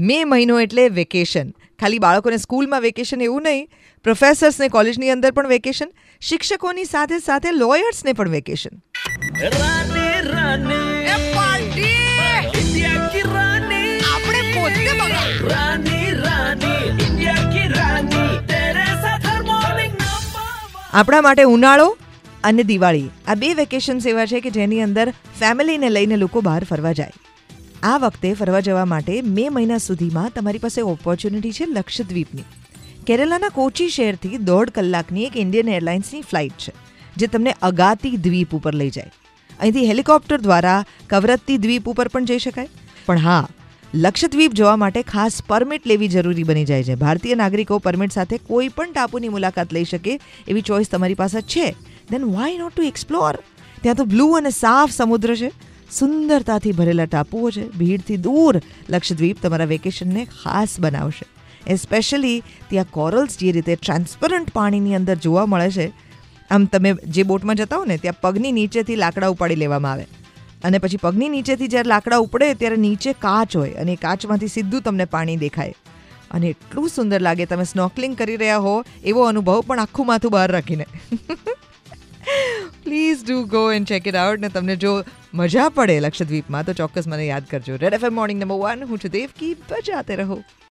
મે મહિનો એટલે વેકેશન. ખાલી બાળકોને સ્કૂલમાં વેકેશન એવું નહીં પ્રોફેસર્સને કોલેજની અંદર પણ વેકેશન શિક્ષકોની સાથે સાથે લોયર્સને પણ વેકેશન. આપણા માટે ઉનાળો અને દિવાળી આ બે વેકેશન્સ એવા છે કે જેની અંદર ફેમિલીને લઈને લોકો બહાર ફરવા જાય. આ વખતે ફરવા જવા માટે મે મહિના સુધીમાં તમારી પાસે ઓપોર્ચ્યુનિટી છે લક્ષદ્વીપની. કેરલાના કોચી શહેરથી દોઢ કલાકની એક ઇન્ડિયન એરલાઇન્સની ફ્લાઇટ છે, જે તમને અગાતી દ્વીપ ઉપર લઈ જાય. અહીંથી હેલિકોપ્ટર દ્વારા કવરત્તી દ્વીપ ઉપર પણ જઈ શકાય. પણ હા, લક્ષદ્વીપ જવા માટે ખાસ પરમિટ લેવી જરૂરી બની જાય છે. ભારતીય નાગરિકો પરમિટ સાથે કોઈ પણ ટાપુની મુલાકાત લઈ શકે એવી ચોઇસ તમારી પાસે છે. Then why not to explore ત્યાં તો બ્લુ અને સાફ સમુદ્ર છે. સુંદરતાથી ભરેલા ટાપુઓ છે. ભીડથી દૂર લક્ષદ્વીપ તમારા વેકેશનને ખાસ બનાવશે. એસ્પેશિયલી ત્યાં કોરલ્સ જે રીતે ટ્રાન્સપરન્ટ પાણીની અંદર જોવા મળે છે. આમ તમે જે બોટમાં જતા હો ને, ત્યાં પગની નીચેથી લાકડા ઉપાડી લેવામાં આવે. અને પછી પગની નીચેથી જ્યારે લાકડા ઉપડે, ત્યારે નીચે કાચ હોય અને કાચમાંથી સીધું તમને પાણી દેખાય. અને એટલું સુંદર લાગે તમે સ્નોકલિંગ કરી રહ્યા હો, એવો અનુભવ પણ આખું માથું બહાર રાખીને. Please do go and check it out ને તમને જો મજા પડે લક્ષદ્વીપમાં, તો ચોક્કસ મને યાદ કરજો. Red FM morning number one હું છું દેવકી. બજાતે રહો.